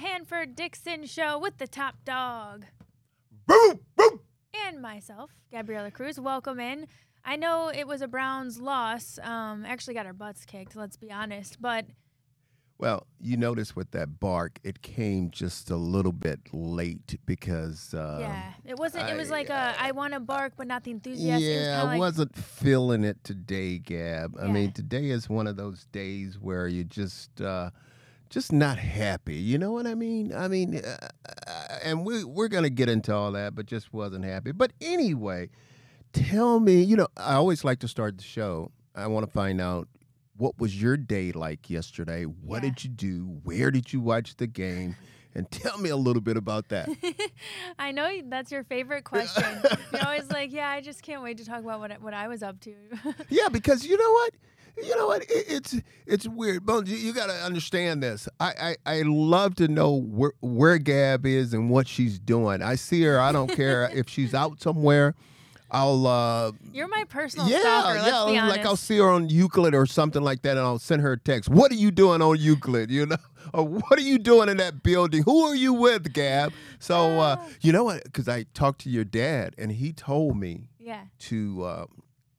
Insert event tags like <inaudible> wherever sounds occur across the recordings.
the Hanford Dixon Show with the top dog Boom, boom. and myself, Gabriella Cruz. Welcome in. I know it was a Browns loss. Um, actually got our butts kicked. Let's be honest, but Well, you notice with that bark, it came just a little bit late because. Um, yeah, it wasn't. It was I- like a I want to bark, but not the enthusiasm. it was Yeah, I like, wasn't feeling it today, Gab. I mean, today is one of those days where you just, uh, just not happy. You know what I mean? I mean, uh, uh, and we we're gonna get into all that, but just wasn't happy. But anyway, tell me. You know, I always like to start the show. I want to find out what was your day like yesterday. What Yeah. did you do? Where did you watch the game? And <laughs> tell me a little bit about that. <laughs> I know that's your favorite question. <laughs> You're always like, yeah, I just can't wait to talk about what I- what I was up to. Yeah, because you know what, you know what, it, it's it's weird. Bones, you, you got to understand this. I, I I love to know where where Gab is and what she's doing. I see her. I don't care <laughs> if she's out somewhere. I'll uh You're my personal yeah stalker. Yeah like I'll see her on Euclid or something like that, and I'll send her a text. What are you doing on Euclid? You know, <laughs> or what are you doing in that building? Who are you with, Gab? So uh, Oh. you know what? Because I talked to your dad, and he told me yeah. to uh,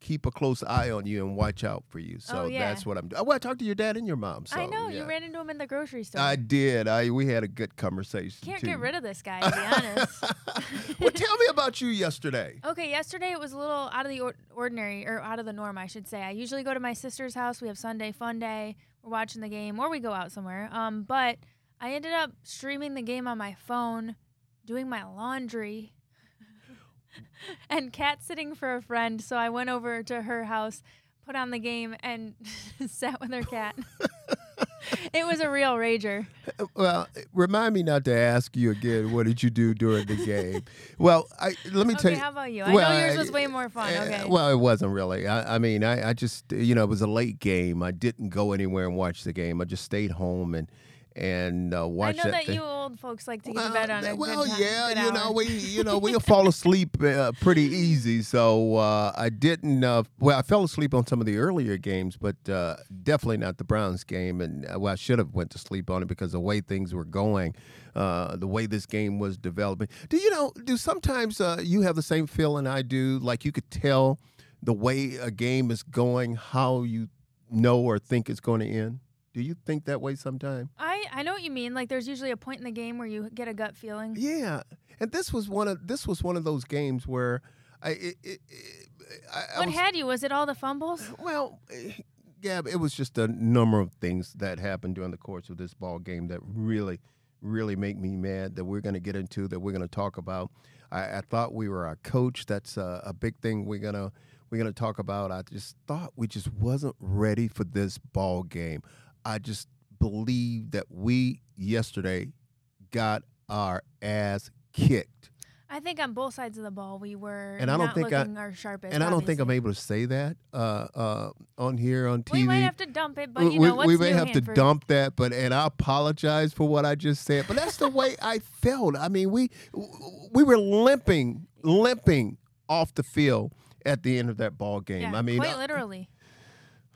keep a close eye on you and watch out for you. So Oh, yeah. that's what I'm doing. Well, I talked to your dad and your mom. So, I know yeah. you ran into him in the grocery store. I did. I we had a good conversation. Can't too. get rid of this guy, to be honest. <laughs> well, tell me about you yesterday. <laughs> Okay, yesterday it was a little out of the or- ordinary, or out of the norm, I should say. I usually go to my sister's house. We have Sunday fun day. We're watching the game, or we go out somewhere. Um, but I ended up streaming the game on my phone, doing my laundry, <laughs> and cat sitting for a friend. So I went over to her house, put on the game, and <laughs> sat with her cat. <laughs> it was a real rager. Well, remind me not to ask you again. What did you do during the game? well, I let me tell you. how about you? I well, know yours was way more fun. Uh, Okay. Well, it wasn't really. I, I mean, I, I just, you know, it was a late game. I didn't go anywhere and watch the game. I just stayed home and and uh, I know that. that you old folks like to get Well, to bed on a th- well, good time, yeah, good you know, we, you know, we'll <laughs> fall asleep uh, pretty easy. So uh, I didn't. Uh, well, I fell asleep on some of the earlier games, but uh, definitely not the Browns game. And uh, well, I should have went to sleep on it because the way things were going, uh, the way this game was developing. Do you know? Do sometimes uh, you have the same feeling I do? Like you could tell the way a game is going, how you know or think it's going to end. Do you think that way sometimes? I, I know what you mean. Like there's usually a point in the game where you get a gut feeling. Yeah, and this was one of this was one of those games where I it, it, I, I What was, had you? Was it all the fumbles? <sighs> well, eh, Gab, it was just a number of things that happened during the course of this ball game that really, really make me mad. That we're going to get into. That we're going to talk about. I, I thought we were a coach. That's a, a big thing. We're gonna we're gonna talk about. I just thought we just wasn't ready for this ball game. I just believe that we yesterday got our ass kicked. I think on both sides of the ball we were And I don't think I- our sharpest. and I don't think I'm able to say that uh, uh, on here on TV. We might have to dump it, but We- you know we, what's we may new, have to dump that, but and I apologize for what I just said. But that's the way I felt. I mean, we we were limping, limping off the field at the end of that ball game. Yeah, I mean, quite literally.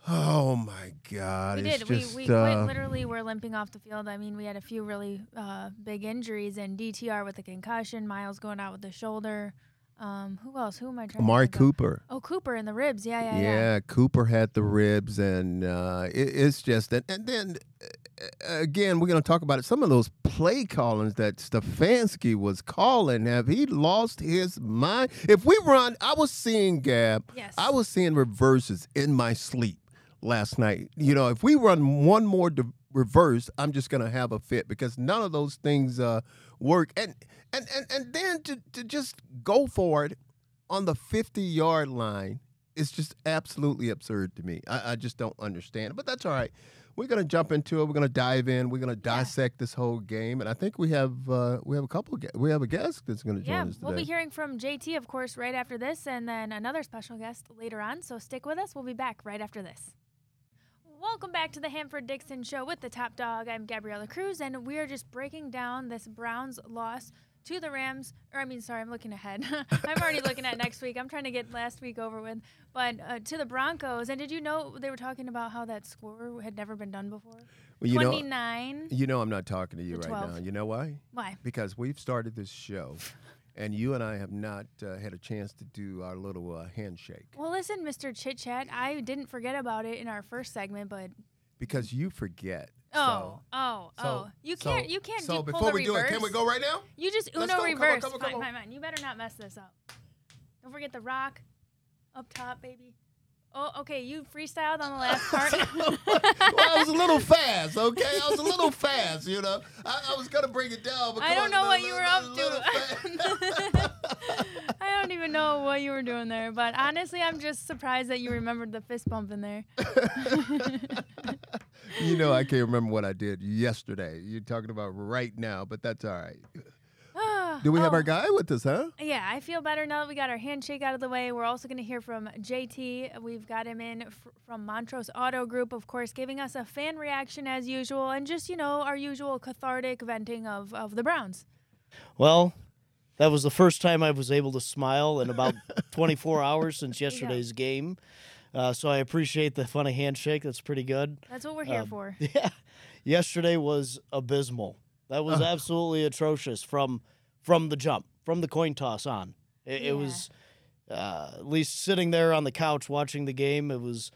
Oh my God, We it's did. just we we quite uh, literally were limping off the field. I mean, we had a few really uh, big injuries and DTR with a concussion, Miles going out with the shoulder. Um, who else? Who am I trying Amari to? Cooper. Oh, Cooper in the ribs. Yeah, yeah, yeah. Yeah, Cooper had the ribs, and uh, it, it's just that. And then uh, again, we're going to talk about it. Some of those play callings that Stefanski was calling, have he lost his mind? If we run, I was seeing Gab. Yes. I was seeing reverses in my sleep last night. You know, if we run one more reverse, I'm just going to have a fit because none of those things uh, work. And and and and then to, to just go for it on the 50 yard line is just absolutely absurd to me. I, I just don't understand but that's all right. We're gonna jump into it. We're gonna dive in. We're gonna dissect this whole game, and I think we have uh, we have a couple. Gue- we have a guest that's gonna join Yeah, us today. we'll be hearing from JT, of course, right after this, and then another special guest later on. So stick with us. We'll be back right after this. Welcome back to the Hanford Dixon Show with the top dog. I'm Gabriella Cruz, and we are just breaking down this Browns loss to the Rams. Or I mean, sorry, I'm looking ahead. <laughs> I'm already looking at next week. I'm trying to get last week over with. But uh, to the Broncos. And did you know they were talking about how that score had never been done before? Well, you know, 29. you know, I'm not talking to you right 12. now. You know why? Why? Because we've started this show, <laughs> and you and I have not uh, had a chance to do our little uh, handshake Well, listen, Mr. Chit Chat. I didn't forget about it in our first segment, but because you forget. oh, oh, so, oh, you can't, you can't So do, before we do it, can we go right now? You just Uno go. Come on, reverse. come on, come on. fine, fine. You better not mess this up. Don't forget the rock up top, baby. Oh, okay. You freestyled on the last part. <laughs> well, I was a little fast, okay? I was a little fast, you know. I, I was gonna bring it down, but I don't on, know what little- you were up to. <laughs> I don't even know what you were doing there, but honestly, I'm just surprised that you remembered the fist bump in there. <laughs> you know, I can't remember what I did yesterday. You're talking about right now, but that's all right. Do we have Oh. our guy with us, huh? Yeah, I feel better now that we got our handshake out of the way. We're also going to hear from JT. We've got him in f- from Montrose Auto Group, of course, giving us a fan reaction as usual and just, you know, our usual cathartic venting of, of the Browns. Well, that was the first time I was able to smile in about <laughs> 24 hours since yesterday's game. Uh, so I appreciate the funny handshake. That's pretty good. That's what we're here Um, for. <laughs> Yeah, yesterday was abysmal. That was absolutely atrocious from from the jump, from the coin toss on. It, Yeah. it was uh, at least sitting there on the couch watching the game. It was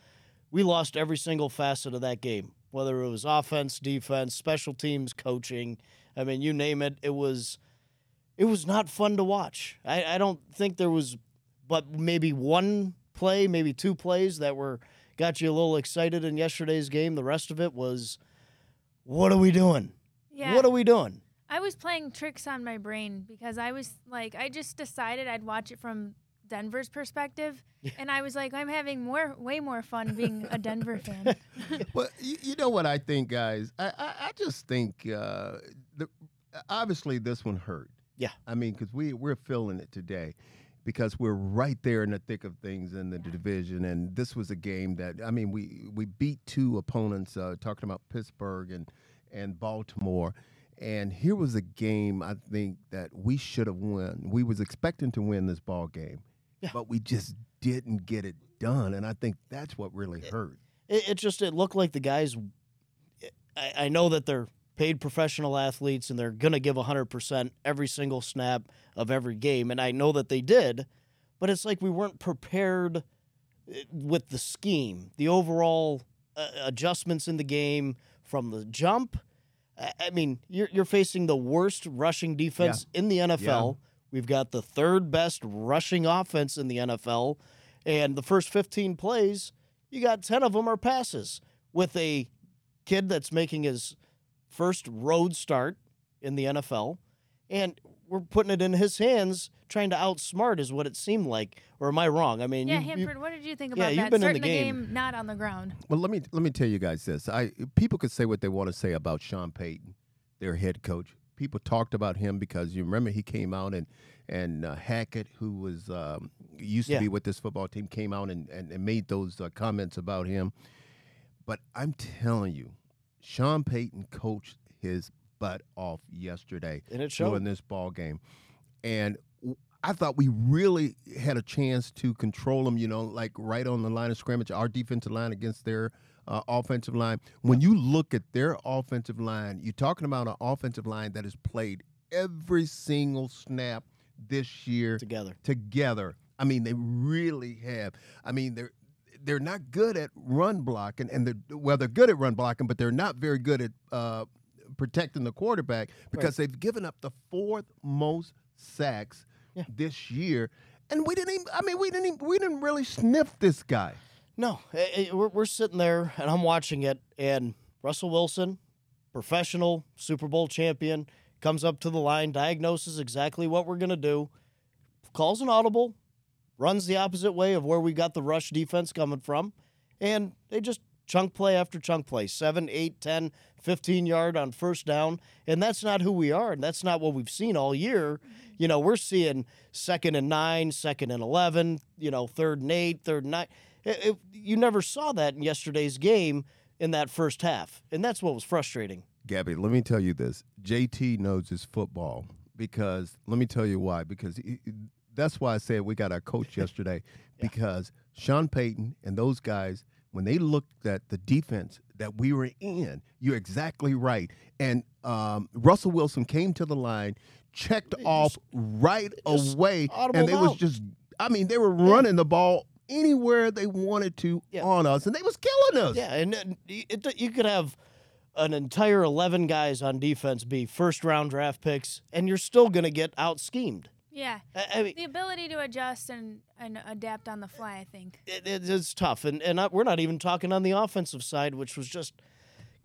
we lost every single facet of that game, whether it was offense, defense, special teams, coaching. I mean, you name it. It was it was not fun to watch. I, I don't think there was, but maybe one play, maybe two plays that were got you a little excited in yesterday's game. The rest of it was, what are we doing? Yeah. What are we doing? I was playing tricks on my brain because I was like, I just decided I'd watch it from Denver's perspective. And I was like, I'm having more, way more fun being a Denver <laughs> fan. <laughs> Well, you, you know what I think, guys? I, I, I just think uh, the, obviously this one hurt. Yeah. I mean, because we, we're feeling it today because we're right there in the thick of things in the Yeah. division. And this was a game that, I mean, we, we beat two opponents, uh, talking about Pittsburgh and, and Baltimore. And here was a game I think that we should have won. We was expecting to win this ball game, Yeah. but we just didn't get it done. And I think that's what really hurt. It, it just it looked like the guys. I, I know that they're paid professional athletes and they're gonna give hundred percent every single snap of every game, and I know that they did, but it's like we weren't prepared eh, with the scheme, the overall uh, adjustments in the game from the jump. I, mean, you're you're facing the worst rushing defense in the NFL. We've got the third best rushing offense in the NFL, and the first 15 plays, you got 10 of them are passes with a kid that's making his first road start in the NFL, and we're putting it in his hands, trying to outsmart is what it seemed like. Or am I wrong? I mean, yeah, you, you- what did you think about Yeah, about you've that? been in Starting the game. not on the ground. Well, let me let me tell you guys this. I people could say what they want to say about Sean Payton, their head coach. People talked about him because you remember he came out and and uh, Hackett, who was um, used to Yeah. be with this football team, came out and, and, and made those uh, comments about him. But I'm telling you, Sean Payton coached his butt off yesterday and it during showed. this ball game, and I thought we really had a chance to control them. You know, like right on the line of scrimmage, our defensive line against their uh, offensive line. When you look at their offensive line, you're talking about an offensive line that has played every single snap this year together. together. I mean, they really have. I mean, they're they're not good at run blocking, and they're well, they're good at run blocking, but they're not very good at uh, protecting the quarterback because they've given up the fourth most sacks Yeah. this year, and we didn't. Even, I mean, we didn't. Even, we didn't really sniff this guy. No, eh, eh, we're, we're sitting there and I'm watching it, and Russell Wilson, professional Super Bowl champion, comes up to the line, diagnoses exactly what we're going to do, calls an audible, runs the opposite way of where we got the rush defense coming from, and they just chunk play after chunk play 7, 8, 10, 15 yard on first down. And that's not who we are, and that's not what we've seen all year. You know, we're seeing second and nine, second and 11, you know, third and eight, third and nine. It- it- you never saw that in yesterday's game in that first half. And that's what was frustrating. Gabby, let me tell you this: JT knows his football because let me tell you why. Because he- that's why I said we got our coach yesterday. <laughs> Yeah. Because Sean Payton and those guys, when they looked at the defense that we were in, you're exactly right. And um, Russell Wilson came to the line, checked They off just- right away, and they was just. I mean, they were running the ball anywhere they wanted to Yeah. on us, and they was killing us. Yeah, and it, you could have an entire 11 guys on defense be first round draft picks, and you're still going to get out schemed. Yeah. I, I mean, The ability to adjust and, and adapt on the fly, I think. it, it- it's tough. And, and I, we're not even talking on the offensive side, which was just,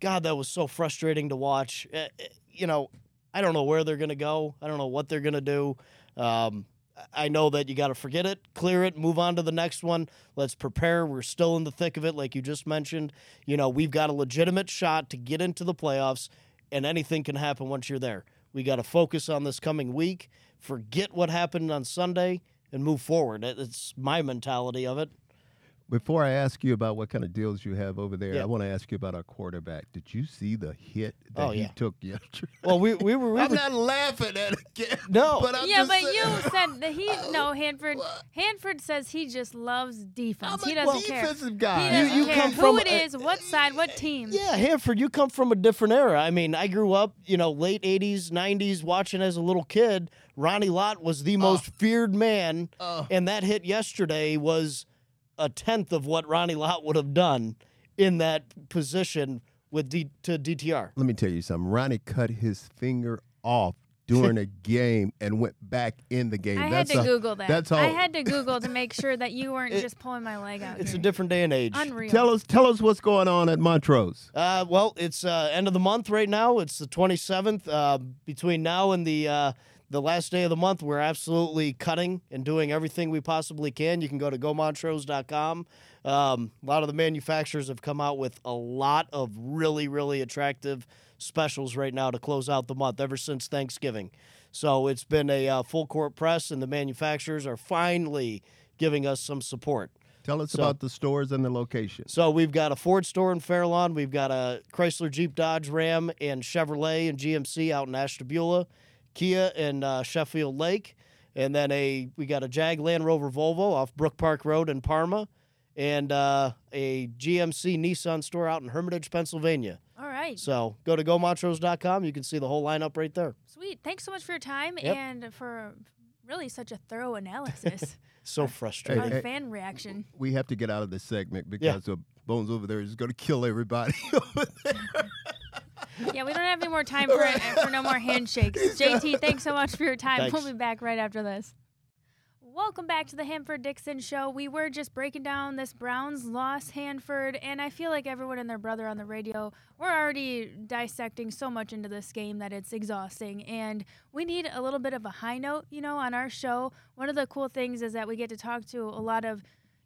God, that was so frustrating to watch. Uh, uh, you know, I don't know where they're going to go, I don't know what they're going to do. Um, I know that you got to forget it, clear it, move on to the next one. Let's prepare. We're still in the thick of it, like you just mentioned. You know, we've got a legitimate shot to get into the playoffs, and anything can happen once you're there. We got to focus on this coming week, forget what happened on Sunday, and move forward. It- It's my mentality of it. Before I ask you about what kind of deals you have over there, Yeah. I want to ask you about our quarterback. Did you see the hit that Oh, he took yesterday? Well, we, we were. We I'm were not laughing at it again. <laughs> No. but I'm yeah, just but saying- you said that he <laughs> no Hanford. Hanford says he just loves I'm defense. a he doesn't care. defensive He guy. doesn't you care come who from it a- is, what side, what team. Yeah, Hanford, you come from a different era. I mean, I grew up, you know, late 80s, 90s, watching as a little kid. Ronnie Lott was the most feared man, Uh, and that hit yesterday was a tenth of what Ronnie Lott would have done in that position with D- to DTR. let me tell you something. Ronnie cut his finger off during a <laughs> game and went back in the game. I had to a- Google that. that's all. I had to Google to make sure that you weren't <laughs> It- just pulling my leg out. It's a different day and age. Unreal. Tell us, tell us what's going on at Montrose. Uh, well, it's uh, end of the month right now. It's the 27th. Uh, between now and the uh, the last day of the month, we're absolutely cutting and doing everything we possibly can. You can go to gomontrose.com. Um, a lot of the manufacturers have come out with a lot of really, really attractive specials right now to close out the month ever since Thanksgiving. So it's been a uh, full court press, and the manufacturers are finally giving us some support. Tell us So- about the stores and the location. So we've got a Ford store in Fairlawn. We've got a Chrysler, Jeep, Dodge, Ram, and Chevrolet and GMC out in Ashtabula, Kia in uh, Sheffield Lake, and then a we got a Jag Land Rover Volvo off Brook Park Road in Parma, and uh, a GMC Nissan store out in Hermitage, Pennsylvania. All right. So go to gomontrose.com. You can see the whole lineup right there. Sweet. Thanks so much for your time Yep. and for really such a thorough analysis <laughs> So frustrating. on hey. fan reaction. We have to get out of this segment because uh, Bones over there is going to kill everybody <laughs> over there. Yeah, we don't have any more time <laughs> for it for no more handshakes. JT, thanks so much for your time. Thanks. We'll be back right after this. Welcome back to the Hanford Dixon Show. We were just breaking down this Browns loss, Hanford, and I feel like everyone and their brother on the radio, we're already dissecting so much into this game that it's exhausting. And we need a little bit of a high note, you know, on our show. One of the cool things is that we get to talk to a lot of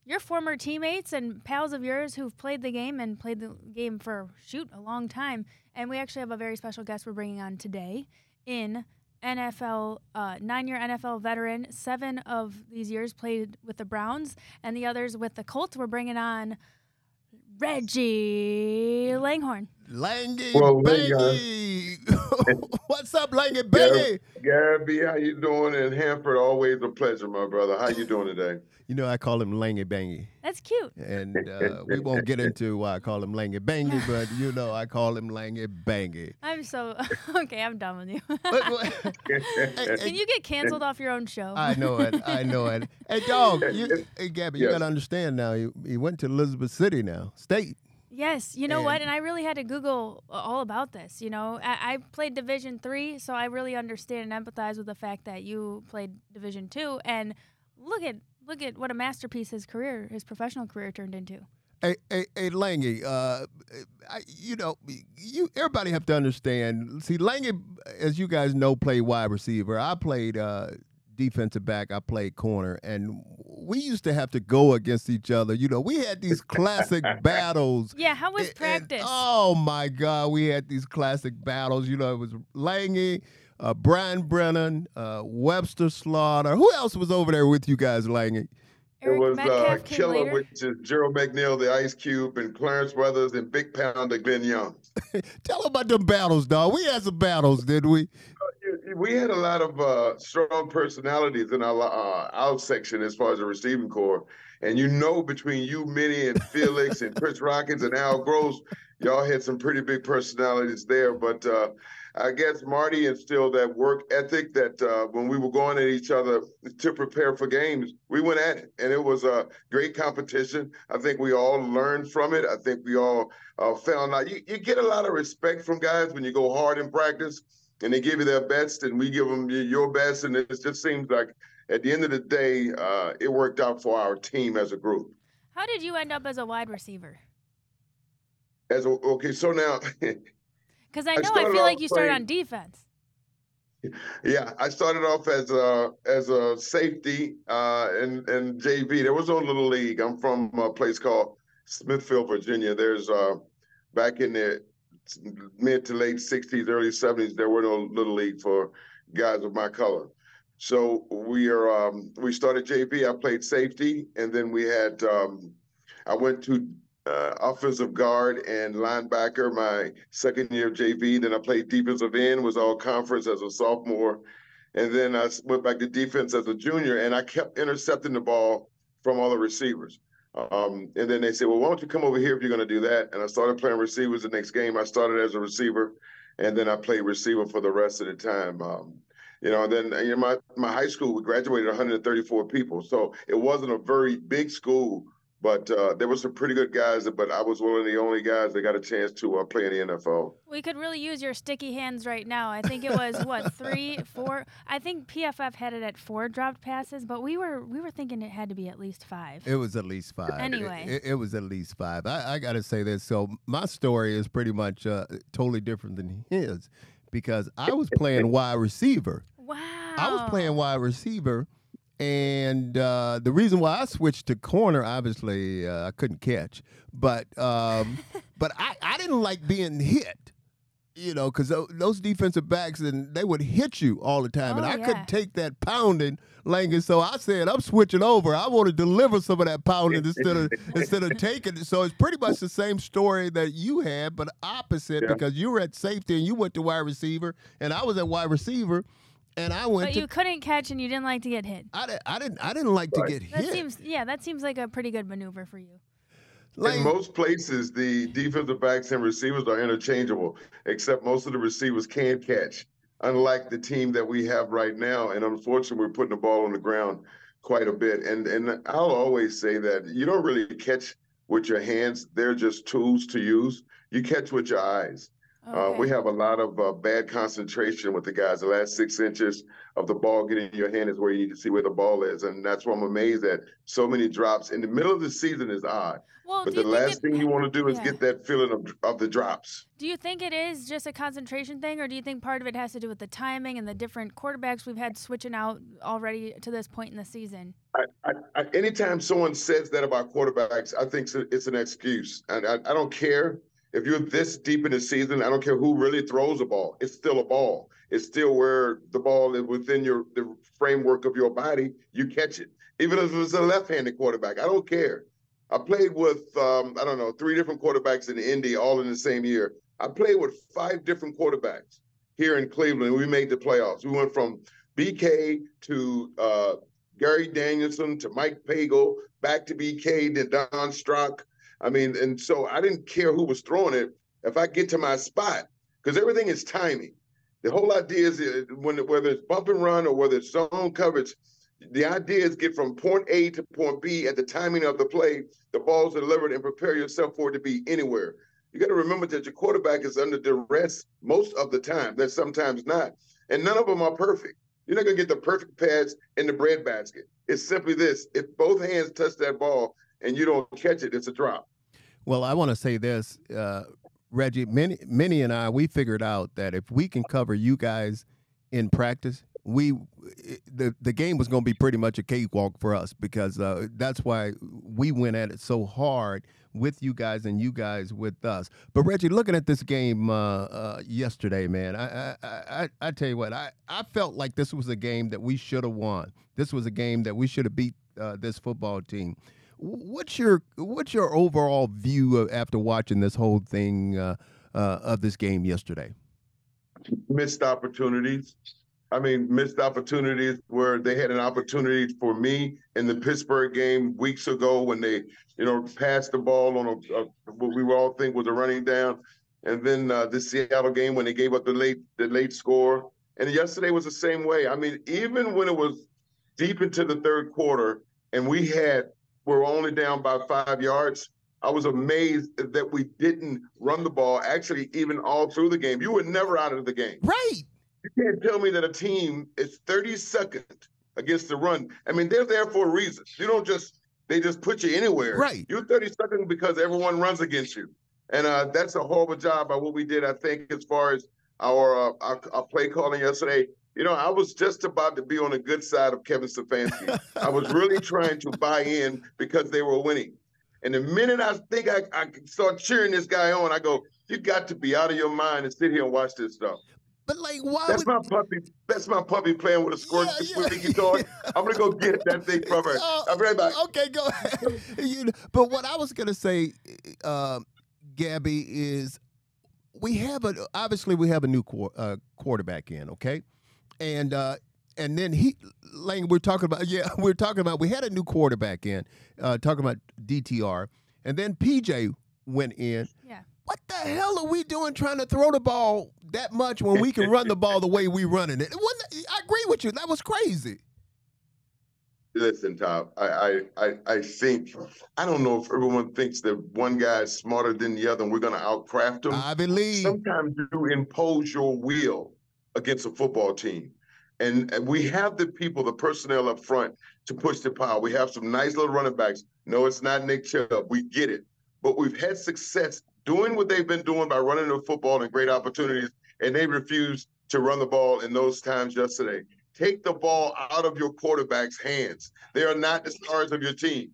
your former teammates and pals of yours who've played the game and played the game for shoot a long time. And we actually have a very special guest we're bringing on today in NFL uh, nine-year NFL veteran. Seven of these years played with the Browns, and the others with the Colts. We're bringing on Reggie Langhorne. Langy Well, hey, Bangy. <laughs> What's up, Langy Bangy? Gabby, how you doing? And Hanford, always a pleasure, my brother. How you doing today? You know, I call him Langy Bangy. That's cute. And <laughs> uh, we won't get into why I call him Langy Bangy, <laughs> but you know, I call him Langy Bangy. I'm so okay. I'm done with you. But, but- hey, Can hey, you get canceled off your own show? I know it. I know it. Hey, dog. You, hey, Gabby, you Yes. got to understand now. You, you went to Elizabeth City now, state. Yes, you know what? And- And I really had to Google all about this. You know, I, I played Division three, so I really understand and empathize with the fact that you played Division two. And look at look at what a masterpiece his career, his professional career, turned into. Hey, hey, hey Langy, uh, I, you know, you everybody have to understand. See, Langy, as you guys know, played wide receiver. I played uh, defensive back. I played corner, and we used to have to go against each other. You know, we had these classic <laughs> battles. Yeah, how was And- and, practice? oh my God, we had these classic battles. You know, it was Langy, uh, Brian Brennan, uh, Webster Slaughter. Who else was over there with you guys, Langy? Eric it was uh, Killer, later. which is Gerald McNeil, the Ice Cube, and Clarence Weathers, and Big Pounder Glen Young. <laughs> Tell them about them battles, dog. We had some battles, didn't we? We had a lot of uh, strong personalities in our uh, section as far as the receiving corps, and you know between you, Minnie, and Felix, and Chris Rockins and Al Gross, y'all had some pretty big personalities there. But uh, I guess Marty instilled that work ethic that uh, when we were going at each other to prepare for games, we went at it, and it was a great competition. I think we all learned from it. I think we all uh, found out you, you get a lot of respect from guys when you go hard in practice, and they give you their best, and we give them your best, and it just seems like at the end of the day, uh, it worked out for our team as a group. How did you end up as a wide receiver? As a, okay, so now <laughs> Because I know I, I feel like you started on defense. <laughs> Yeah, I started off as a as a safety uh, and in JV. There was no little league. I'm from a place called Smithfield, Virginia. There's uh, back in the mid to late '60s, early '70s. There were no little league for guys of my color. So we are um, we started JV. I played safety, and then we had um, I went to uh, offensive guard and linebacker my second year of JV. Then I played defensive end, was all conference as a sophomore. And then I went back to defense as a junior, and I kept intercepting the ball from all the receivers. Um, and then they said, well, why don't you come over here if you're going to do that? And I started playing receivers the next game. I started as a receiver, and then I played receiver for the rest of the time. Um, you know, and then you know, my, my high school, we graduated 134 people. So it wasn't a very big school, but uh, there were some pretty good guys. But I was one of the only guys that got a chance to uh, play in the NFL. We could really use your sticky hands right now. I think it was what <laughs> three, four. I think PFF had it at four dropped passes, but we were we were thinking it had to be at least five. It was at least five. Anyway, it, it, it was at least five. I, I got to say this. So my story is pretty much uh, totally different than his because I was playing <laughs> wide receiver. Wow. I was playing wide receiver and uh, the reason why I switched to corner, obviously, uh, I couldn't catch, but um, <laughs> but I, I didn't like being hit, you know, because those defensive backs and they would hit you all the time, oh, and I yeah. couldn't take that pounding, Langan. So I said I'm switching over. I want to deliver some of that pounding instead of <laughs> instead of taking it. So it's pretty much the same story that you had, but opposite Yeah. because you were at safety and you went to wide receiver, and I was at wide receiver, and I went But to. you couldn't catch and you didn't like to get hit. I, di- I didn't I didn't like to get That hit. seems yeah, that seems like a pretty good maneuver for you. Like- in most places, the defensive backs and receivers are interchangeable, except most of the receivers can catch. Unlike the team that we have right now, and unfortunately, we're putting the ball on the ground quite a bit. And and I'll always say that you don't really catch with your hands; they're just tools to use. You catch with your eyes. Uh, we have a lot of uh, bad concentration with the guys. The last six inches of the ball getting in your hand is where you need to see where the ball is, and that's why I'm amazed at so many drops in the middle of the season is odd. well, But the last it- thing you want to do is yeah. get that feeling of, of the drops. Do you think it is just a concentration thing, or do you think part of it has to do with the timing and the different quarterbacks we've had switching out already to this point in the season? I, I, I, anytime someone says that about quarterbacks, I think it's, it's an excuse. And I, I don't care if you're this deep in the season. I don't care who really throws a ball. It's still a ball. It's still where the ball is within your the framework of your body. You catch it, even if it's a left-handed quarterback. I don't care. I played with um, I don't know three different quarterbacks in Indy all in the same year. I played with five different quarterbacks here in Cleveland. We made the playoffs. We went from BK to uh, Gary Danielson to Mike Pagel, back to BK, to Don Strock. I mean, and so I didn't care who was throwing it. If I get to my spot, because everything is timing. The whole idea is uh, when whether it's bump and run or whether it's zone coverage, the idea is get from point A to point B at the timing of the play. The ball's delivered and prepare yourself for it to be anywhere. You got to remember that your quarterback is under duress most of the time. That's sometimes not, and none of them are perfect. You're not going to get the perfect pass in the bread basket. It's simply this: if both hands touch that ball and you don't catch it, it's a drop. Well, I want to say this, uh, Reggie. Minnie, Minnie and I, we figured out that if we can cover you guys in practice, we the the game was going to be pretty much a cakewalk for us because uh, that's why we went at it so hard with you guys and you guys with us. But Reggie, looking at this game uh, uh, yesterday, man, I, I I I tell you what, I I felt like this was a game that we should have won. This was a game that we should have beat uh, this football team. What's your what's your overall view of, after watching this whole thing uh, uh, of this game yesterday? Missed opportunities. I mean, missed opportunities where they had an opportunity for me in the Pittsburgh game weeks ago when they, you know, passed the ball on a, a what we all think was a running down, and then uh, the Seattle game when they gave up the late the late score, and yesterday was the same way. I mean, even when it was deep into the third quarter and we had we're only down by five yards. I was amazed that we didn't run the ball actually even all through the game. You were never out of the game. Right. You can't tell me that a team is 32nd against the run. I mean, they're there for a reason. You don't just they just put you anywhere. Right. You're 32nd because everyone runs against you. And uh, that's a horrible job by what we did, I think, as far as our, uh, our, our play calling yesterday. You know, I was just about to be on the good side of Kevin Stefanski. I was really trying to buy in because they were winning. And the minute I think I, I start cheering this guy on, I go, you got to be out of your mind and sit here and watch this stuff. But like, why? That's would, my puppy. That's my puppy playing with a squirt Yeah, yeah. I'm gonna go get that thing from her. <laughs> Oh, I'll be right back. Okay, go ahead. <laughs> you but what I was gonna say, uh, Gabby, is we have a obviously we have a new quar- uh, quarterback in, okay, and uh, and then he, Lane, we're talking about yeah, <laughs> we're talking about we had a new quarterback in, uh, talking about DTR, and then PJ went in. Yeah. What the hell are we doing trying to throw the ball that much when we can run the ball the way we're running it? it wasn't, I agree with you. That was crazy. Listen, Tom. I, I, I, I think I don't know if everyone thinks that one guy is smarter than the other, and we're gonna outcraft them. I believe. Sometimes you impose your will against a football team. And, and we have the people, the personnel up front to push the pile. We have some nice little running backs. No, it's not Nick Chubb. We get it. But we've had success doing what they've been doing by running the football and great opportunities, and they refused to run the ball in those times yesterday. Take the ball out of your quarterback's hands. They are not the stars of your team.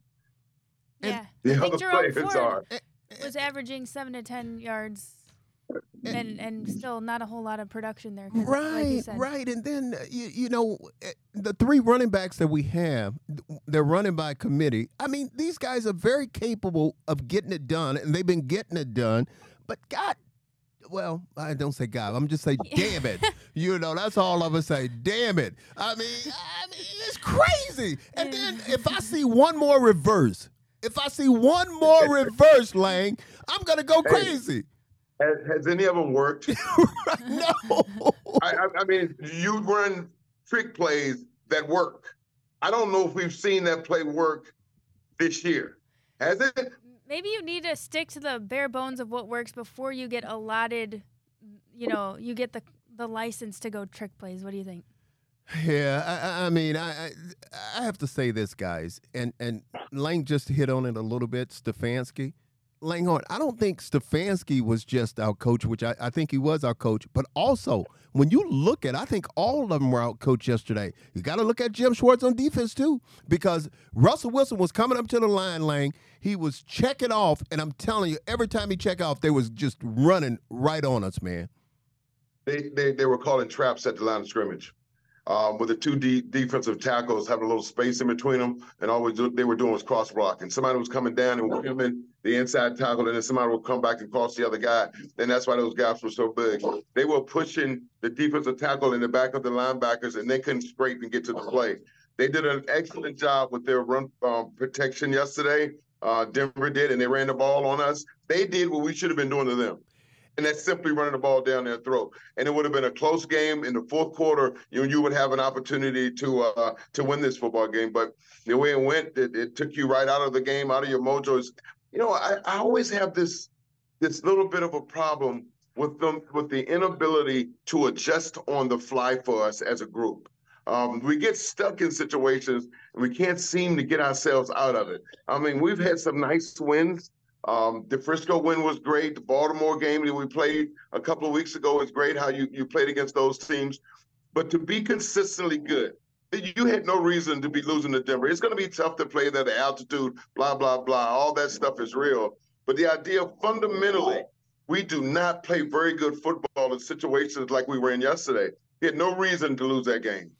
And yeah. The I other Jerome players Ford are. Uh, uh, was averaging seven to ten yards, and and still not a whole lot of production there. 'cause like you Right, said. right, and then uh, you, you know eh, the three running backs that we have, they're running by committee. I mean, these guys are very capable of getting it done, and they've been getting it done. But God, well, I don't say God. I'm just say, <laughs> damn it. You know, that's all I'm gonna say. Damn it. I mean, I mean, it's crazy. And then if I see one more reverse, if I see one more reverse, Lang, I'm gonna go Hey. crazy. Has, has any of them worked? <laughs> no. I, I, I mean, you run trick plays that work. I don't know if we've seen that play work this year. Has it? Maybe you need to stick to the bare bones of what works before you get allotted. You know, you get the the license to go trick plays. What do you think? Yeah, I- I, I mean, I, I I have to say this, guys, and and Lang just hit on it a little bit. Stefanski, Langhorne. I don't think Stefanski was just our coach, which I, I think he was our coach, but also when you look at, I think all of them were out coached yesterday. You got to look at Jim Schwartz on defense too, because Russell Wilson was coming up to the line, Lang. He was checking off, and I'm telling you, every time he check off, they was just running right on us, man. They, they, they were calling traps at the line of scrimmage. Um, with the two de- defensive tackles having a little space in between them, and all they were doing was cross blocking. Somebody was coming down and women the inside tackle, and then somebody will come back and cross the other guy. Then that's why those gaps were so big. They were pushing the defensive tackle in the back of the linebackers, and they couldn't scrape and get to the play. They did an excellent job with their run um, protection yesterday. Uh, Denver did, and they ran the ball on us. They did what we should have been doing to them and that's simply running the ball down their throat. And it would have been a close game in the fourth quarter. You you would have an opportunity to uh, to win this football game, but the way it went, it, it took you right out of the game, out of your mojo. It's- You know, I, I always have this this little bit of a problem with them with the inability to adjust on the fly for us as a group. Um, we get stuck in situations and we can't seem to get ourselves out of it. I mean, we've had some nice wins. Um, the Frisco win was great. The Baltimore game that we played a couple of weeks ago was great. How you you played against those teams, but to be consistently good, you had no reason to be losing to Denver. It's going to be tough to play there. The altitude, blah blah blah, all that stuff is real. But the idea, fundamentally, we do not play very good football in situations like we were in yesterday. He had no reason to lose that game.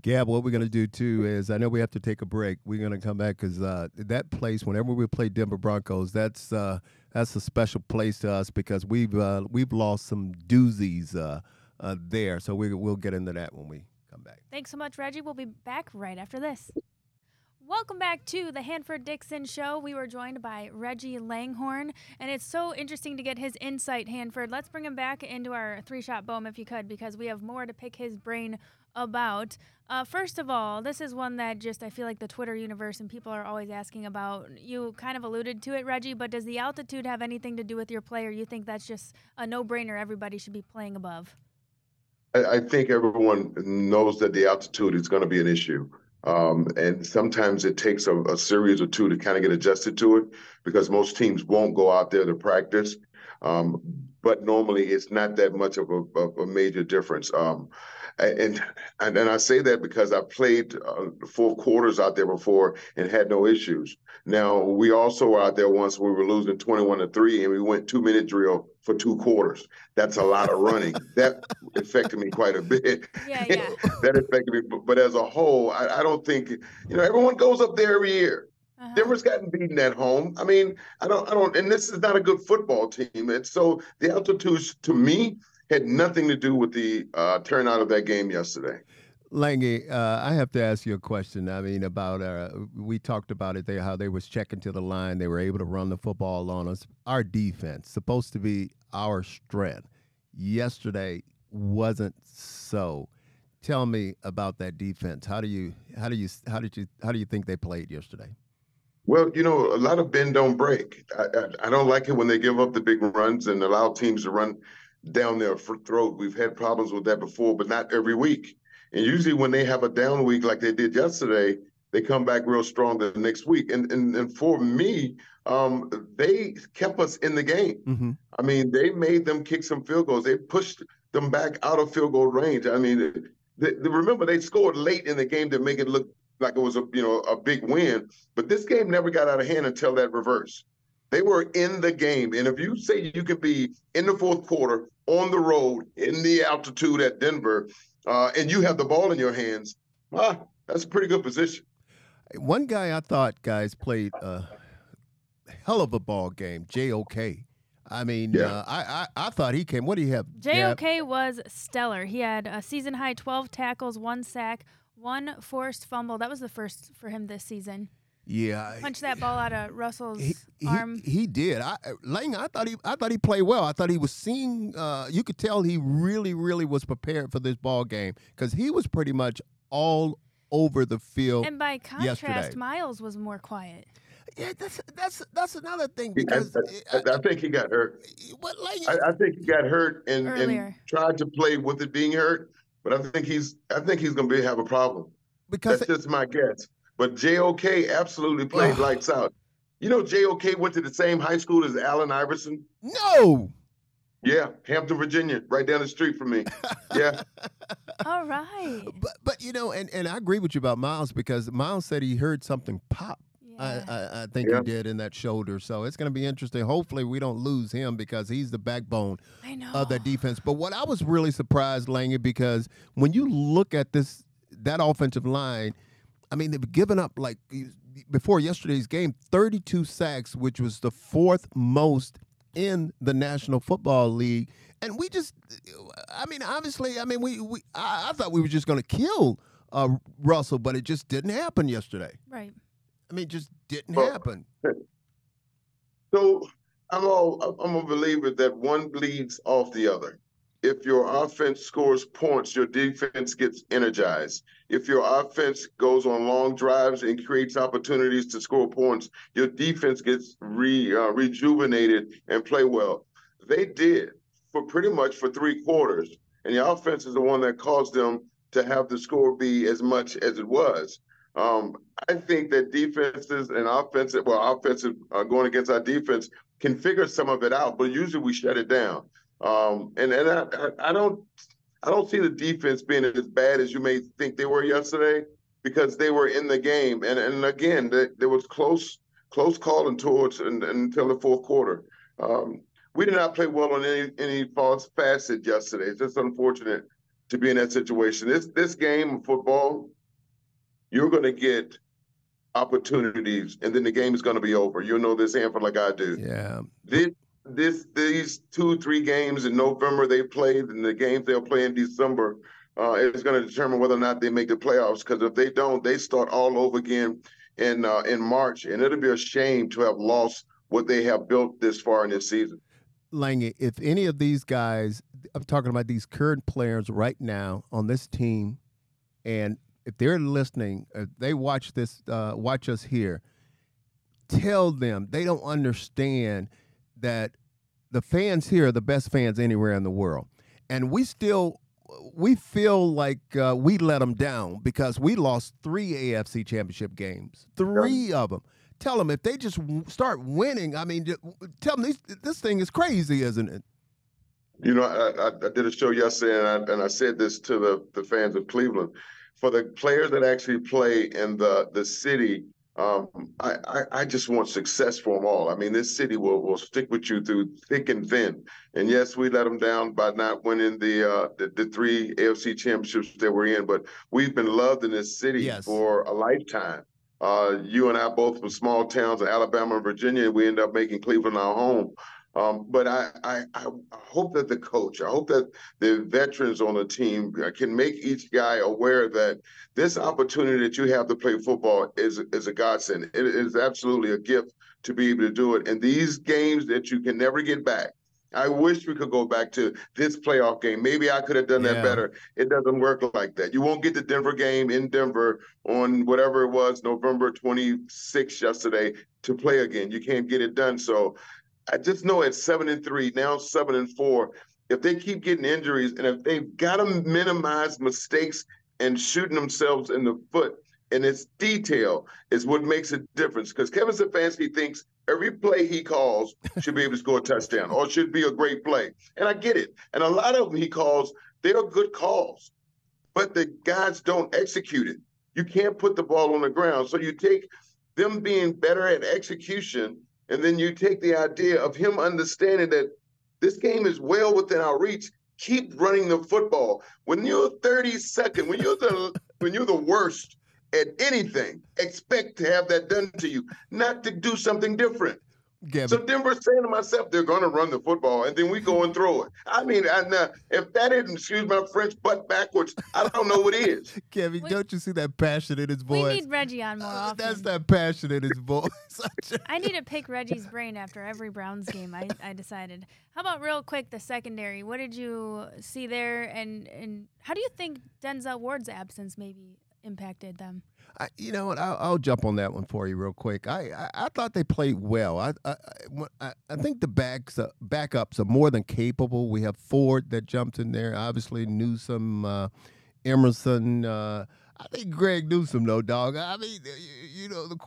Gab, what we're going to do too is I know we have to take a break. We're going to come back because uh, that place, whenever we play Denver Broncos, that's uh, that's a special place to us because we've uh, we've lost some doozies uh, uh, there. So we, we'll get into that when we Thanks so much, Reggie. We'll be back right after this. Welcome back to the Hanford Dixon Show. We were joined by Reggie Langhorne, and it's so interesting to get his insight, Hanford. Let's bring him back into our three shot boom if you could, because we have more to pick his brain about. Uh, first of all, this is one that just I feel like the Twitter universe and people are always asking about. You kind of alluded to it, Reggie, but does the altitude have anything to do with your play, or you think that's just a no brainer? Everybody should be playing above. I, I think everyone knows that the altitude is going to be an issue. Um, and sometimes it takes a, a, series or two to kind of get adjusted to it because most teams won't go out there to practice. Um, but normally it's not that much of a, of a major difference. Um, and, and and I say that because I played uh, four quarters out there before and had no issues. Now we also were out there once we were losing twenty-one to three, and we went two-minute drill for two quarters. That's a lot of running. <laughs> that affected me quite a bit. Yeah, yeah. <laughs> that affected me. But, but as a whole, I, I, don't think you know everyone goes up there every year. Uh-huh. Denver's gotten beaten at home. I mean, I don't, I don't, and this is not a good football team. And so the altitude, to me, had nothing to do with the uh, turnout of that game yesterday. Langy, uh, I have to ask you a question. I mean, about uh, we talked about it there, how they was checking to the line, they were able to run the football on us. Our defense, supposed to be our strength, yesterday wasn't so. Tell me about that defense. How do you, how do you, how did you, how do you think they played yesterday? Well, you know, a lot of bend don't break. I, I, I don't like it when they give up the big runs and allow teams to run down their throat. We've had problems with that before, but not every week. And usually when they have a down week like they did yesterday, they come back real strong the next week. And and, and for me, um, they kept us in the game. Mm-hmm. I mean, they made them kick some field goals. They pushed them back out of field goal range. I mean, they, they, remember they scored late in the game to make it look like it was a you know a big win. But this game never got out of hand until that reverse. They were in the game. And if you say you could be in the fourth quarter on the road in the altitude at Denver, uh, and you have the ball in your hands, ah, that's a pretty good position. One guy I thought guys played a hell of a ball game, JOK. I mean, yeah. uh, I, I I thought he came. What do you have? JOK was stellar. He had a season high 12 tackles, one sack, one forced fumble. That was the first for him this season. Yeah, punch that ball out of Russell's he, arm. He, he did. I Lang, I thought he I thought he played well. I thought he was seeing. Uh, you could tell he really, really was prepared for this ball game because he was pretty much all over the field. And by contrast, yesterday. Miles was more quiet. Yeah, that's that's that's another thing because I, I, I think he got hurt. What, like, I, I, think he got hurt and, and tried to play with it being hurt, but I think he's I think he's going to be have a problem. Because that's just my guess. But JOK absolutely played lights out. You know, JOK went to the same high school as Allen Iverson. No. Yeah, Hampton, Virginia, right down the street from me. <laughs> Yeah. All right. But but you know, and, and I agree with you about Miles because Miles said he heard something pop. Yeah. I, I, I, think yeah. he did in that shoulder. So it's going to be interesting. Hopefully, we don't lose him because he's the backbone of that defense. But what I was really surprised, Lange, because when you look at this that offensive line – I mean, they've given up like before yesterday's game, 32 sacks, which was the fourth most in the National Football League. And we just, I mean, obviously, I mean, we, we I, I thought we were just going to kill uh, Russell, but it just didn't happen yesterday. Right. I mean, it just didn't well, happen. <laughs> So I'm all I'm a believer that one bleeds off the other if your offense scores points, your defense gets energized. If your offense goes on long drives and creates opportunities to score points, your defense gets re, uh, rejuvenated and play well. They did for pretty much for three quarters, and the offense is the one that caused them to have the score be as much as it was. Um, I think that defenses and offensive, well, offensive uh, going against our defense can figure some of it out, but usually we shut it down. Um, and and I, I don't I don't see the defense being as bad as you may think they were yesterday because they were in the game. And and again, there was close close calling towards and, until the fourth quarter. Um, we did not play well on any any false facet yesterday. It's just unfortunate to be in that situation. This this game of football, you're going to get opportunities, and then the game is going to be over. You'll know this, Hanford, like I do. Yeah. This this these two three games in November they played and the games they'll play in December uh, is going to determine whether or not they make the playoffs. Because if they don't, they start all over again in uh, in March, and it'll be a shame to have lost what they have built this far in this season. Lange, if any of these guys, I'm talking about these current players right now on this team, and if they're listening, if they watch this, uh, watch us here, tell them they don't understand that the fans here are the best fans anywhere in the world, and we still we feel like uh, we let them down because we lost three AFC Championship games, three of them. Tell them if they just start winning. I mean, tell them this, this thing is crazy, isn't it? You know, I, I, did a show yesterday, and I, and I said this to the, the fans of Cleveland. For the players that actually play in the the city um, I, I, I, just want success for them all. I mean, this city will, will stick with you through thick and thin. And yes, we let them down by not winning the, uh, the, the three AFC championships that we're in, but we've been loved in this city yes. for a lifetime. Uh, you and I both from small towns in Alabama and Virginia. And we end up making Cleveland our home. Um, but I, I, I hope that the coach, I hope that the veterans on the team can make each guy aware that this opportunity that you have to play football is is a godsend. It is absolutely a gift to be able to do it. And these games that you can never get back. I wish we could go back to this playoff game. Maybe I could have done that better. It doesn't work like that. You won't get the Denver game in Denver on whatever it was, November 26th yesterday, to play again. You can't get it done. So I just know at seven and three, now seven and four, if they keep getting injuries and if they've got to minimize mistakes and shooting themselves in the foot, and its detail is what makes a difference. Because Kevin Stefanski thinks every play he calls should be able to score a touchdown or should be a great play. And I get it. And a lot of them he calls, they are good calls, but the guys don't execute it. You can't put the ball on the ground. So you take them being better at execution and then you take the idea of him understanding that this game is well within our reach. Keep running the football. When you're 32nd, when you're the when you're the worst at anything, expect to have that done to you, not to do something different. Gavin. So Denver's saying to myself, they're going to run the football, and then we go and throw it. I mean, I, uh, if that isn't, excuse my French, butt backwards, I don't know what is. <laughs> Kevin, don't you see that passion in his voice? We need Reggie on more uh, often. That's that passion in his voice. <laughs> I need to pick Reggie's brain after every Browns game. I, I decided. How about real quick the secondary? What did you see there, and and how do you think Denzel Ward's absence maybe impacted them? I, you know what? I'll, I'll, jump on that one for you real quick. I I, I thought they played well. I I, I think the backs uh, backups are more than capable. We have Ford that jumped in there. Obviously, Newsome, uh, Emerson. Uh, I think Greg Newsome, though, dog. I mean, you, you know, the,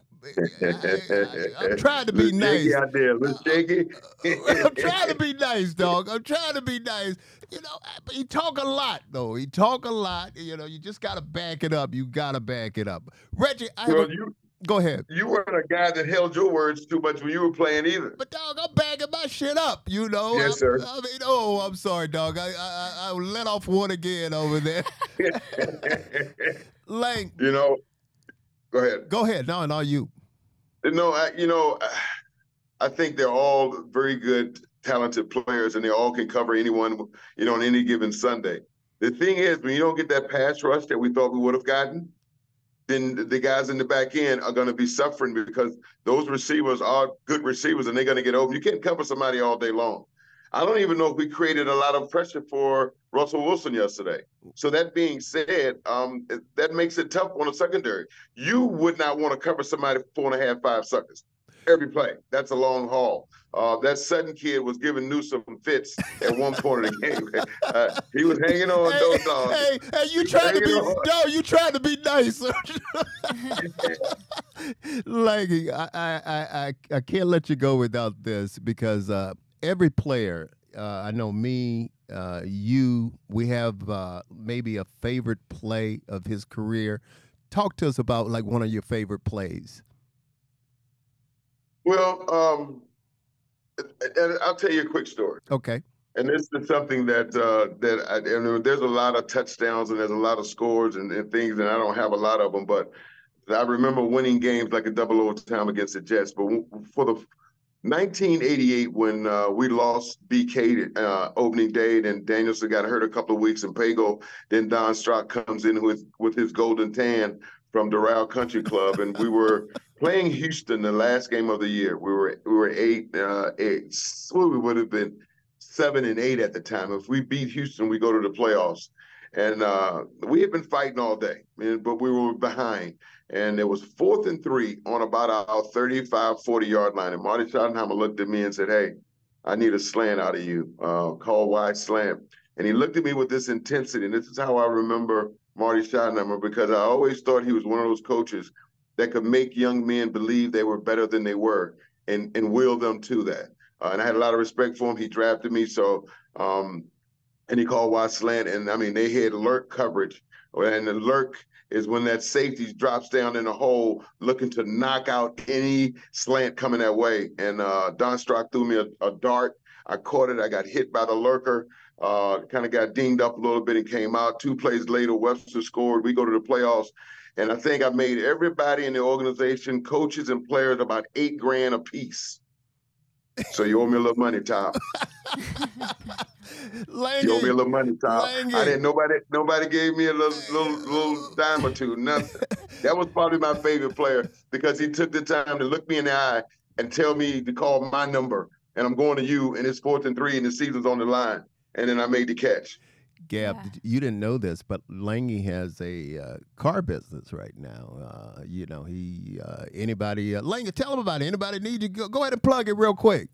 I, am trying to be nice. Out there, little uh, uh, shaky. Uh, I'm trying to be nice, dog. I'm trying to be nice. You know, he talk a lot though. He talk a lot. You know, you just gotta back it up. You gotta back it up. Reggie, I well, a, you, go ahead. You weren't a guy that held your words too much when you were playing either. But dog, I'm backing my shit up. You know. Yes, I'm, sir. I mean, oh, I'm sorry, dog. I I, I let off one again over there. <laughs> Lang. You know. Go ahead. Go ahead. No, no, you. No, I, you know, I think they're all very good, talented players, and they all can cover anyone, you know, on any given Sunday. The thing is, when you don't get that pass rush that we thought we would have gotten, then the guys in the back end are going to be suffering because those receivers are good receivers and they're going to get open. You can't cover somebody all day long. I don't even know if we created a lot of pressure for Russell Wilson yesterday. So that being said, um, that makes it tough on the secondary. You would not want to cover somebody four and a half, five seconds every play. That's a long haul. Uh, that Sutton kid was giving Newsome fits at one point of the game. <laughs> Uh, he was hanging on hey, those dogs. Hey, hey, you trying to be on. no, you trying to be nice. <laughs> like I, I, I, I can't let you go without this because uh, every player, uh, I know me, uh, you, we have uh, maybe a favorite play of his career. Talk to us about like one of your favorite plays. Well, um, and I'll tell you a quick story. Okay. And this is something that uh, that I, and there's a lot of touchdowns and there's a lot of scores and, and things, and I don't have a lot of them, but I remember winning games like a double overtime against the Jets. But for the 1988 when uh, we lost BK uh, opening day, and Danielson got hurt a couple of weeks in Pago. Then Don Strock comes in with with his golden tan from Doral Country Club, and we were <laughs> playing Houston the last game of the year. We were we were eight uh, eight. Well, we would have been seven and eight at the time. If we beat Houston, we go to the playoffs. And uh, we had been fighting all day, but we were behind and it was fourth and three on about our 35, 40 yard line. And Marty Schottenheimer looked at me and said, Hey, I need a slant out of you. Uh, call wide slant. And he looked at me with this intensity. And this is how I remember Marty Schottenheimer because I always thought he was one of those coaches that could make young men believe they were better than they were and, and will them to that. Uh, and I had a lot of respect for him. He drafted me. So, um, and he called wide slant. And I mean, they had lurk coverage. And the lurk is when that safety drops down in a hole looking to knock out any slant coming that way. And uh, Don Strock threw me a, a, dart. I caught it. I got hit by the lurker. Uh, kind of got dinged up a little bit and came out. Two plays later, Webster scored. We go to the playoffs. And I think I made everybody in the organization, coaches and players, about eight grand a piece. So you owe me a little money, Tom. <laughs> Langy, you owe me a little money, Tom. Langy. I didn't. Nobody. Nobody gave me a little, little, little <laughs> dime or two. Nothing. that was probably my favorite player because he took the time to look me in the eye and tell me to call my number, and I'm going to you, and it's fourth and three, and the season's on the line, and then I made the catch. Gab, Yeah. you didn't know this, but Langy has a uh, car business right now. Uh, you know, he uh, anybody uh, Langy, tell him about it. Anybody need you? Go, go ahead and plug it real quick.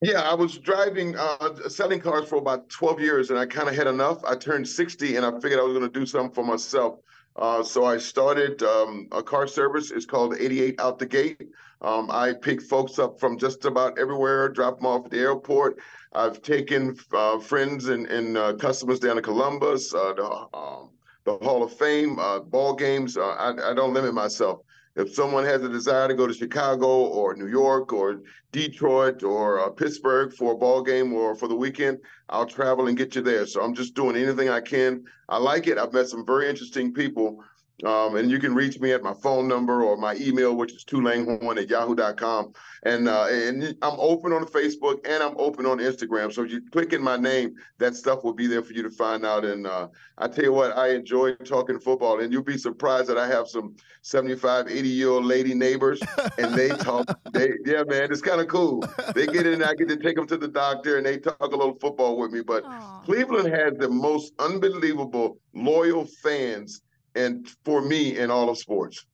Yeah, I was driving, uh, selling cars for about 12 years, and I kind of had enough. I turned 60, and I figured I was going to do something for myself. Uh, so I started um, a car service. It's called 88 Out the Gate. Um, I pick folks up from just about everywhere, drop them off at the airport. I've taken uh, friends and, and uh, customers down to Columbus, uh, the, um, the Hall of Fame, uh, ball games. Uh, I, I don't limit myself. If someone has a desire to go to Chicago or New York or Detroit or uh, Pittsburgh for a ball game or for the weekend, I'll travel and get you there. So I'm just doing anything I can. I like it. I've met some very interesting people. Um, and you can reach me at my phone number or my email, which is tulanghorn at yahoo.com. And uh, and I'm open on Facebook and I'm open on Instagram. So if you click in my name, that stuff will be there for you to find out. And uh, I tell you what, I enjoy talking football. And you'll be surprised that I have some 75, 80 year old lady neighbors and they <laughs> talk. They yeah, man, it's kind of cool. They get in, and I get to take them to the doctor and they talk a little football with me. But Aw. Cleveland has the most unbelievable loyal fans and for me in all of sports.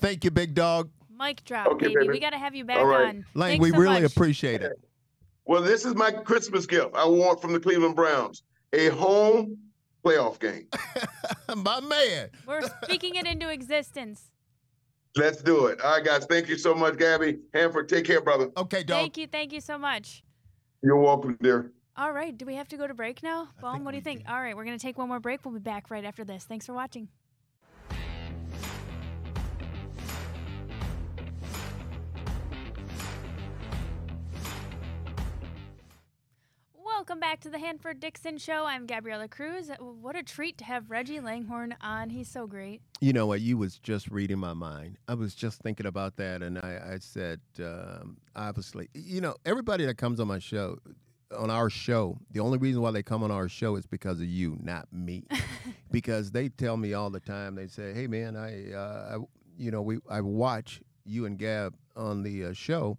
Thank you, big dog. Mic drop, Okay, baby. baby. We got to have you back All right. on. Lang, Thanks we so really much. appreciate it. Well, this is my Christmas gift I want from the Cleveland Browns. A home playoff game. <laughs> My man. We're speaking it into existence. Let's do it. All right, guys. Thank you so much, Gabby. Hanford, take care, brother. Okay, dog. Thank you. Thank you so much. You're welcome, dear. All right. Do we have to go to break now? Baum, what do you think? do. All right. We're going to take one more break. We'll be back right after this. Thanks for watching. Welcome back to the Hanford Dixon Show. I'm Gabriella Cruz. What a treat to have Reggie Langhorne on. He's so great. You know what? You was just reading my mind. I was just thinking about that, and I, I said, um, obviously, you know, everybody that comes on my show, on our show, the only reason why they come on our show is because of you, not me. <laughs> because they tell me all the time. They say, "Hey, man, I, uh, I you know, we I watch you and Gab on the uh, show,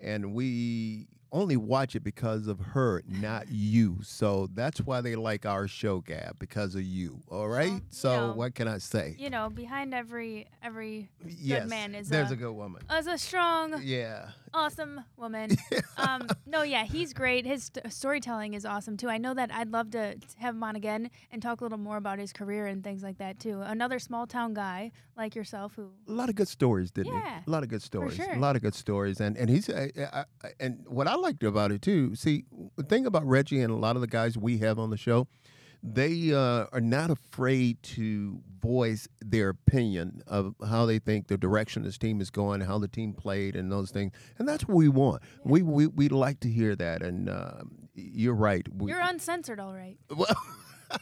and we." Only watch it because of her, not you. So that's why they like our show, Gab, because of you. All right. you so know, what can I say? You know, behind every every yes, man is there's a- a good woman. is a strong, Yeah. Awesome woman. <laughs> um, no, yeah, he's great. His st- storytelling is awesome too. I know that I'd love to have him on again and talk a little more about his career and things like that too. Another small town guy like yourself who A lot of good stories, didn't Yeah, he? A lot of good stories. sure. A lot of good stories, and and he's uh, I, I, and what I liked about it too. See, the thing about Reggie and a lot of the guys we have on the show, they uh, are not afraid to voice their opinion of how they think the direction this team is going, how the team played, and those things. And that's what we want. We we we like to hear that. And uh, you're right. We, you're uncensored, all right. <laughs> well, <laughs>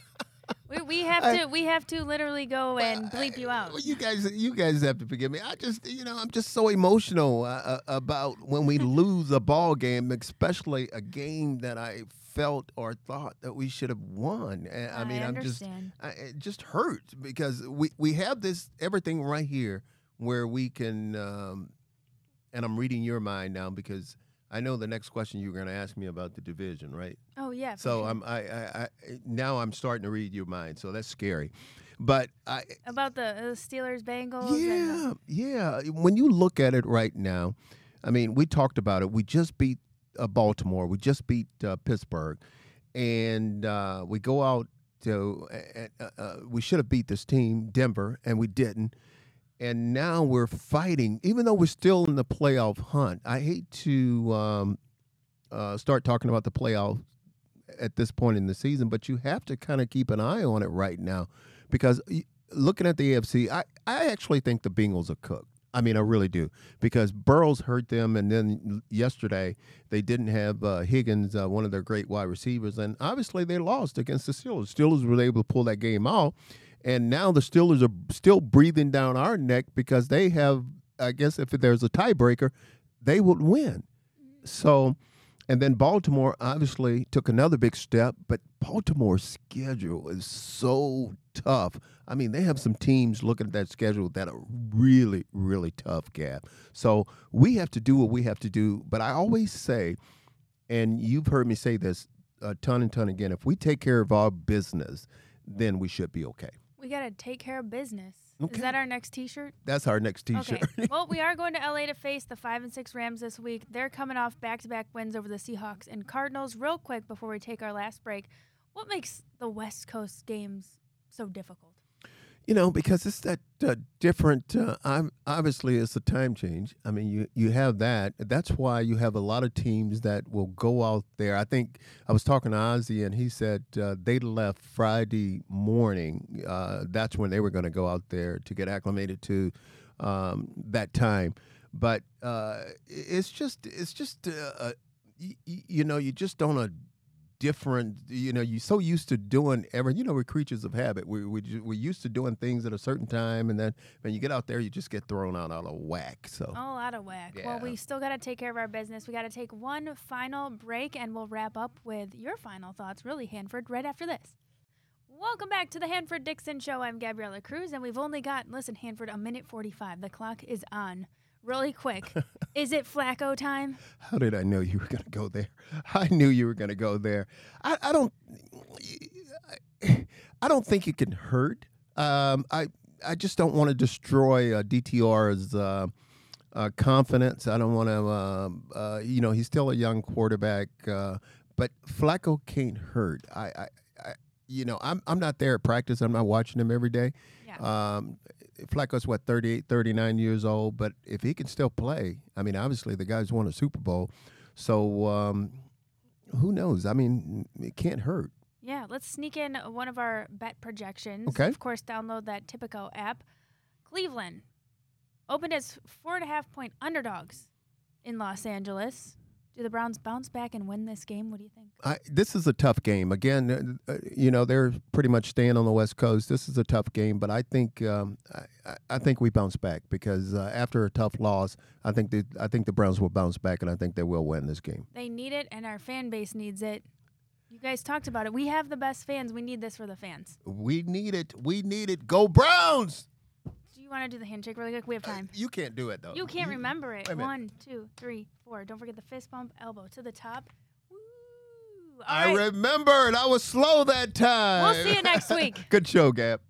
We, we have I- to we have to literally go and bleep you out. Well, you guys, you guys have to forgive me. I just, you know, I'm just so emotional uh, uh, about when we lose a ball game, especially a game that I felt or thought that we should have won. And, I mean, I'm just. I, it just hurts because we we have this everything right here where we can, um, and I'm reading your mind now because. I know the next question you're going to ask me about the division, right? Oh yeah. So sure. I'm I, I, I now I'm starting to read your mind, so that's scary. But I about the uh, Steelers Bengals. Yeah, yeah. When you look at it right now, I mean, we talked about it. We just beat uh, Baltimore. We just beat uh, Pittsburgh, and uh, we go out to. Uh, uh, we should have beat this team, Denver, and we didn't. And now we're fighting, even though we're still in the playoff hunt. I hate to um, uh, start talking about the playoff at this point in the season, but you have to kind of keep an eye on it right now because looking at the AFC, I, I actually think the Bengals are cooked. I mean, I really do because Burrow's hurt them, and then yesterday they didn't have uh, Higgins, uh, one of their great wide receivers, and obviously they lost against the Steelers. Steelers were able to pull that game out, and now the Steelers are still breathing down our neck because they have, I guess, if there's a tiebreaker, they would win. So, and then Baltimore obviously took another big step, but Baltimore's schedule is so tough. I mean, they have some teams looking at that schedule that are really, really tough, Gab. So we have to do what we have to do. But I always say, and you've heard me say this a ton and ton again, if we take care of our business, then we should be okay. we gotta take care of business. Okay. Is that our next T-shirt? That's our next T-shirt. Okay. <laughs> well, we are going to LA to face the five and six Rams this week. They're coming off back-to-back wins over the Seahawks and Cardinals. Real quick before we take our last break, what makes the West Coast games so difficult? You know, because it's that uh, different. Uh, ob- obviously, it's a time change. I mean, you you have that. That's why you have a lot of teams that will go out there. I think I was talking to Ozzy, and he said uh, they left Friday morning. Uh, that's when they were going to go out there to get acclimated to um, that time. But uh, it's just it's just uh, y- y- you know you just don't different you know you're so used to doing every you know we're creatures of habit we, we, we're used to doing things at a certain time and then when you get out there you just get thrown out out of whack so All out of whack. Well, we still got to take care of our business. We got to take one final break, and we'll wrap up with your final thoughts, really, Hanford, right after this. Welcome back to the Hanford Dixon Show. I'm Gabriella Cruz, and we've only got, listen, Hanford, a minute 45. The clock is on. Really quick. <laughs> is it Flacco time? how did i know you were going to go there i knew you were going to go there i, I don't i don't think it can hurt um, i i just don't want to destroy uh, DTR's uh, uh, confidence. I don't want to, uh, uh, you know, he's still a young quarterback, uh, but Flacco can't hurt. I, I, I, you know, I'm I'm not there at practice. I'm not watching him every day. Yeah. Um, Flacco's what 38, 39 years old, but if he can still play, I mean, obviously the guy's won a Super Bowl, so um, who knows? I mean, it can't hurt. Yeah, let's sneak in one of our bet projections. Okay. Of course, download that Tipico app. Cleveland opened as four and a half point underdogs in Los Angeles. Do the Browns bounce back and win this game? What do you think? I, this is a tough game. Again, uh, uh, you know they're pretty much staying on the West Coast. This is a tough game, but I think um, I, I- I think we bounce back because uh, after a tough loss, I think the I think the Browns will bounce back, and I think they will win this game. They need it, and our fan base needs it. You guys talked about it. We have the best fans. We need this for the fans. We need it. We need it. Go Browns! You want to do the handshake really quick? We have uh, time. You can't do it though. You can't remember it. wait a minute. One, two, three, four. Don't forget the fist bump, elbow to the top. Woo! All I right. remembered. I was slow that time. We'll see you next week. <laughs> Good show, Gab.